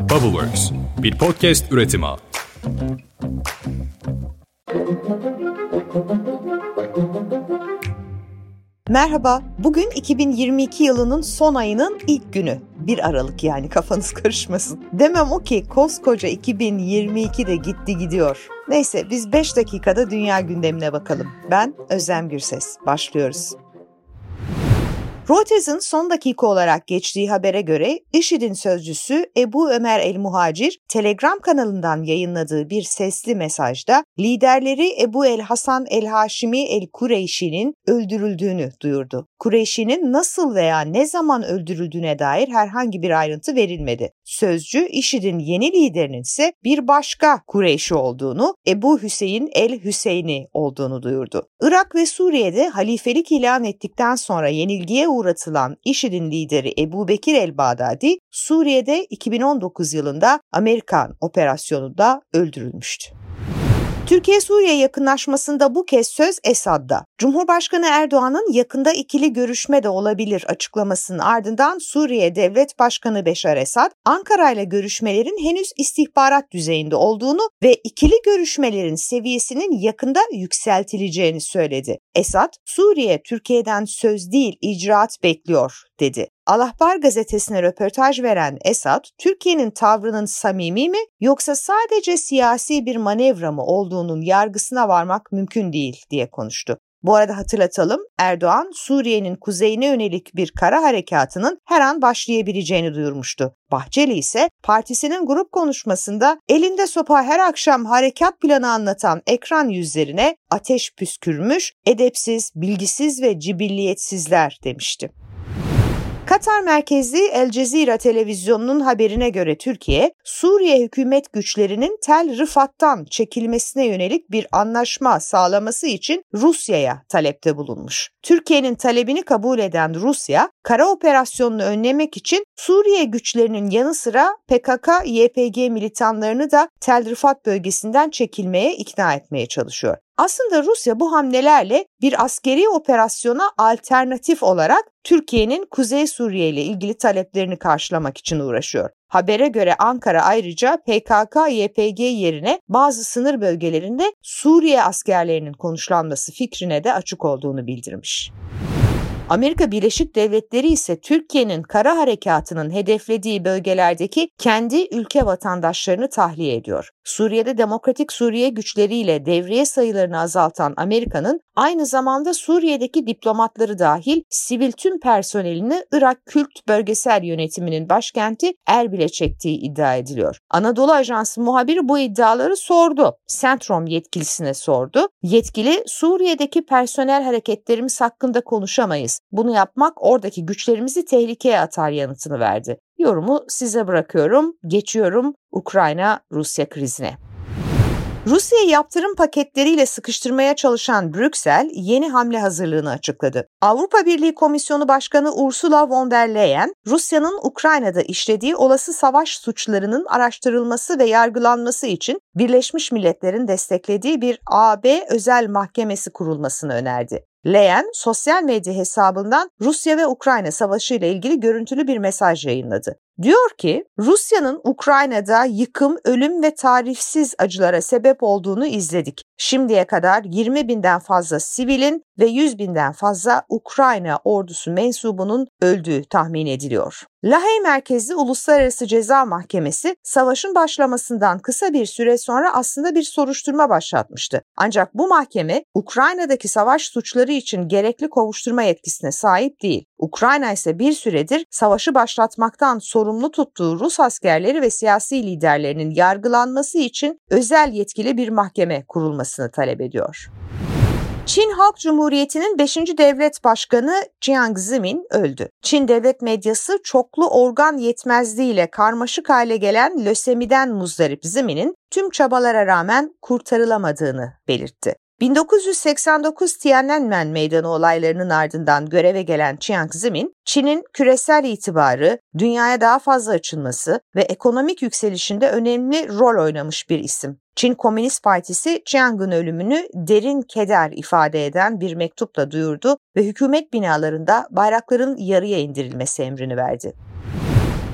Bubbleworks, bir podcast üretimi. Merhaba, bugün 2022 yılının son ayının ilk günü. 1 Aralık yani kafanız karışmasın. Demem o ki koskoca 2022 de gitti gidiyor. Neyse biz 5 dakikada dünya gündemine bakalım. Ben Özlem Gürses. Başlıyoruz. Reuters'ın son dakika olarak geçtiği habere göre IŞİD'in sözcüsü Ebu Ömer el-Muhacir, Telegram kanalından yayınladığı bir sesli mesajda liderleri Ebu el-Hasan el-Haşimi el-Kureyşi'nin öldürüldüğünü duyurdu. Kureyşi'nin nasıl veya ne zaman öldürüldüğüne dair herhangi bir ayrıntı verilmedi. Sözcü IŞİD'in yeni liderinin ise bir başka Kureyşi olduğunu, Ebu Hüseyin el-Hüseyni olduğunu duyurdu. Irak ve Suriye'de halifelik ilan ettikten sonra yenilgiye uğratılan IŞİD'in lideri Ebu Bekir el-Bağdadi, Suriye'de 2019 yılında Amerikan operasyonunda öldürülmüştü. Türkiye-Suriye yakınlaşmasında bu kez söz Esad'da. Cumhurbaşkanı Erdoğan'ın yakında ikili görüşme de olabilir açıklamasının ardından Suriye Devlet Başkanı Beşar Esad, Ankara ile görüşmelerin henüz istihbarat düzeyinde olduğunu ve ikili görüşmelerin seviyesinin yakında yükseltileceğini söyledi. Esad, Suriye Türkiye'den söz değil icraat bekliyor dedi. Alahbar gazetesine röportaj veren Esad, Türkiye'nin tavrının samimi mi yoksa sadece siyasi bir manevra mı olduğunun yargısına varmak mümkün değil diye konuştu. Bu arada hatırlatalım Erdoğan Suriye'nin kuzeyine yönelik bir kara harekatının her an başlayabileceğini duyurmuştu. Bahçeli ise partisinin grup konuşmasında elinde sopa her akşam harekat planı anlatan ekran yüzlerine ateş püskürmüş, edepsiz, bilgisiz ve cibilliyetsizler demişti. Katar merkezli El Cezira televizyonunun haberine göre Türkiye, Suriye hükümet güçlerinin Tel Rıfat'tan çekilmesine yönelik bir anlaşma sağlaması için Rusya'ya talepte bulunmuş. Türkiye'nin talebini kabul eden Rusya, kara operasyonunu önlemek için Suriye güçlerinin yanı sıra PKK-YPG militanlarını da Tel Rıfat bölgesinden çekilmeye ikna etmeye çalışıyor. Aslında Rusya bu hamlelerle bir askeri operasyona alternatif olarak Türkiye'nin Kuzey Suriye ile ilgili taleplerini karşılamak için uğraşıyor. Habere göre Ankara ayrıca PKK-YPG yerine bazı sınır bölgelerinde Suriye askerlerinin konuşlanması fikrine de açık olduğunu bildirmiş. Amerika Birleşik Devletleri ise Türkiye'nin kara harekatının hedeflediği bölgelerdeki kendi ülke vatandaşlarını tahliye ediyor. Suriye'de Demokratik Suriye güçleriyle devriye sayılarını azaltan Amerika'nın aynı zamanda Suriye'deki diplomatları dahil sivil tüm personelini Irak Kürt Bölgesel Yönetiminin başkenti Erbil'e çektiği iddia ediliyor. Anadolu Ajansı muhabiri bu iddiaları sordu. Centrom yetkilisine sordu. Yetkili Suriye'deki personel hareketlerimiz hakkında konuşamayız. Bunu yapmak oradaki güçlerimizi tehlikeye atar yanıtını verdi. Yorumu size bırakıyorum. Geçiyorum Ukrayna-Rusya krizine. Rusya'yı yaptırım paketleriyle sıkıştırmaya çalışan Brüksel yeni hamle hazırlığını açıkladı. Avrupa Birliği Komisyonu Başkanı Ursula von der Leyen, Rusya'nın Ukrayna'da işlediği olası savaş suçlarının araştırılması ve yargılanması için Birleşmiş Milletler'in desteklediği bir AB özel mahkemesi kurulmasını önerdi. Leyen sosyal medya hesabından Rusya ve Ukrayna savaşı ile ilgili görüntülü bir mesaj yayınladı. Diyor ki Rusya'nın Ukrayna'da yıkım, ölüm ve tarifsiz acılara sebep olduğunu izledik. Şimdiye kadar 20 binden fazla sivilin ve 100 binden fazla Ukrayna ordusu mensubunun öldüğü tahmin ediliyor. Lahey merkezli Uluslararası Ceza Mahkemesi savaşın başlamasından kısa bir süre sonra aslında bir soruşturma başlatmıştı. Ancak bu mahkeme Ukrayna'daki savaş suçları için gerekli kovuşturma yetkisine sahip değil. Ukrayna ise bir süredir savaşı başlatmaktan sorumlu tuttuğu Rus askerleri ve siyasi liderlerinin yargılanması için özel yetkili bir mahkeme kurulmasını talep ediyor. Çin Halk Cumhuriyeti'nin 5. devlet başkanı Jiang Zemin öldü. Çin devlet medyası çoklu organ yetmezliğiyle karmaşık hale gelen lösemiden muzdarip Zemin'in tüm çabalara rağmen kurtarılamadığını belirtti. 1989 Tiananmen Meydanı olaylarının ardından göreve gelen Chiang Zemin, Çin'in küresel itibarı, dünyaya daha fazla açılması ve ekonomik yükselişinde önemli rol oynamış bir isim. Çin Komünist Partisi Chiang'ın ölümünü derin keder ifade eden bir mektupla duyurdu ve hükümet binalarında bayrakların yarıya indirilmesi emrini verdi.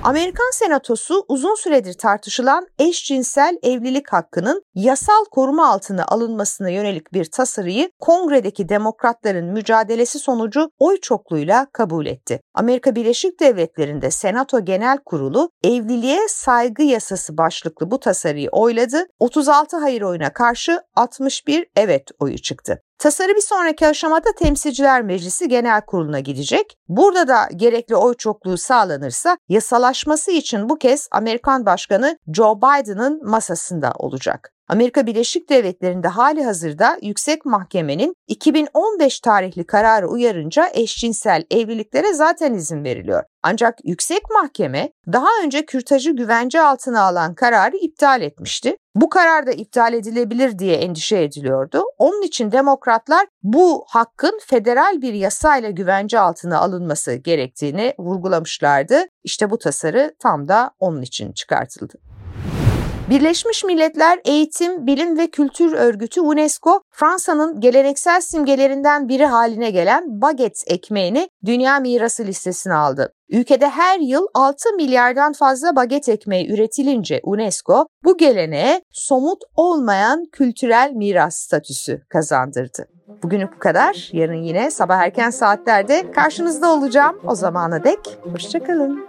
Amerikan Senatosu uzun süredir tartışılan eşcinsel evlilik hakkının yasal koruma altına alınmasına yönelik bir tasarıyı Kongre'deki demokratların mücadelesi sonucu oy çokluğuyla kabul etti. Amerika Birleşik Devletleri'nde Senato Genel Kurulu evliliğe saygı yasası başlıklı bu tasarıyı oyladı. 36 hayır oyuna karşı 61 evet oyu çıktı. Tasarı bir sonraki aşamada Temsilciler Meclisi Genel Kurulu'na gidecek. Burada da gerekli oy çokluğu sağlanırsa yasalaşması için bu kez Amerikan Başkanı Joe Biden'ın masasında olacak. Amerika Birleşik Devletleri'nde hali hazırda yüksek mahkemenin 2015 tarihli kararı uyarınca eşcinsel evliliklere zaten izin veriliyor. Ancak yüksek mahkeme daha önce kürtajı güvence altına alan kararı iptal etmişti. Bu karar da iptal edilebilir diye endişe ediliyordu. Onun için demokratlar bu hakkın federal bir yasayla güvence altına alınması gerektiğini vurgulamışlardı. İşte bu tasarı tam da onun için çıkartıldı. Birleşmiş Milletler Eğitim, Bilim ve Kültür Örgütü UNESCO, Fransa'nın geleneksel simgelerinden biri haline gelen baget ekmeğini dünya mirası listesine aldı. Ülkede her yıl 6 milyardan fazla baget ekmeği üretilince UNESCO bu geleneğe somut olmayan kültürel miras statüsü kazandırdı. Bugünlük bu kadar. Yarın yine sabah erken saatlerde karşınızda olacağım. O zamana dek hoşçakalın.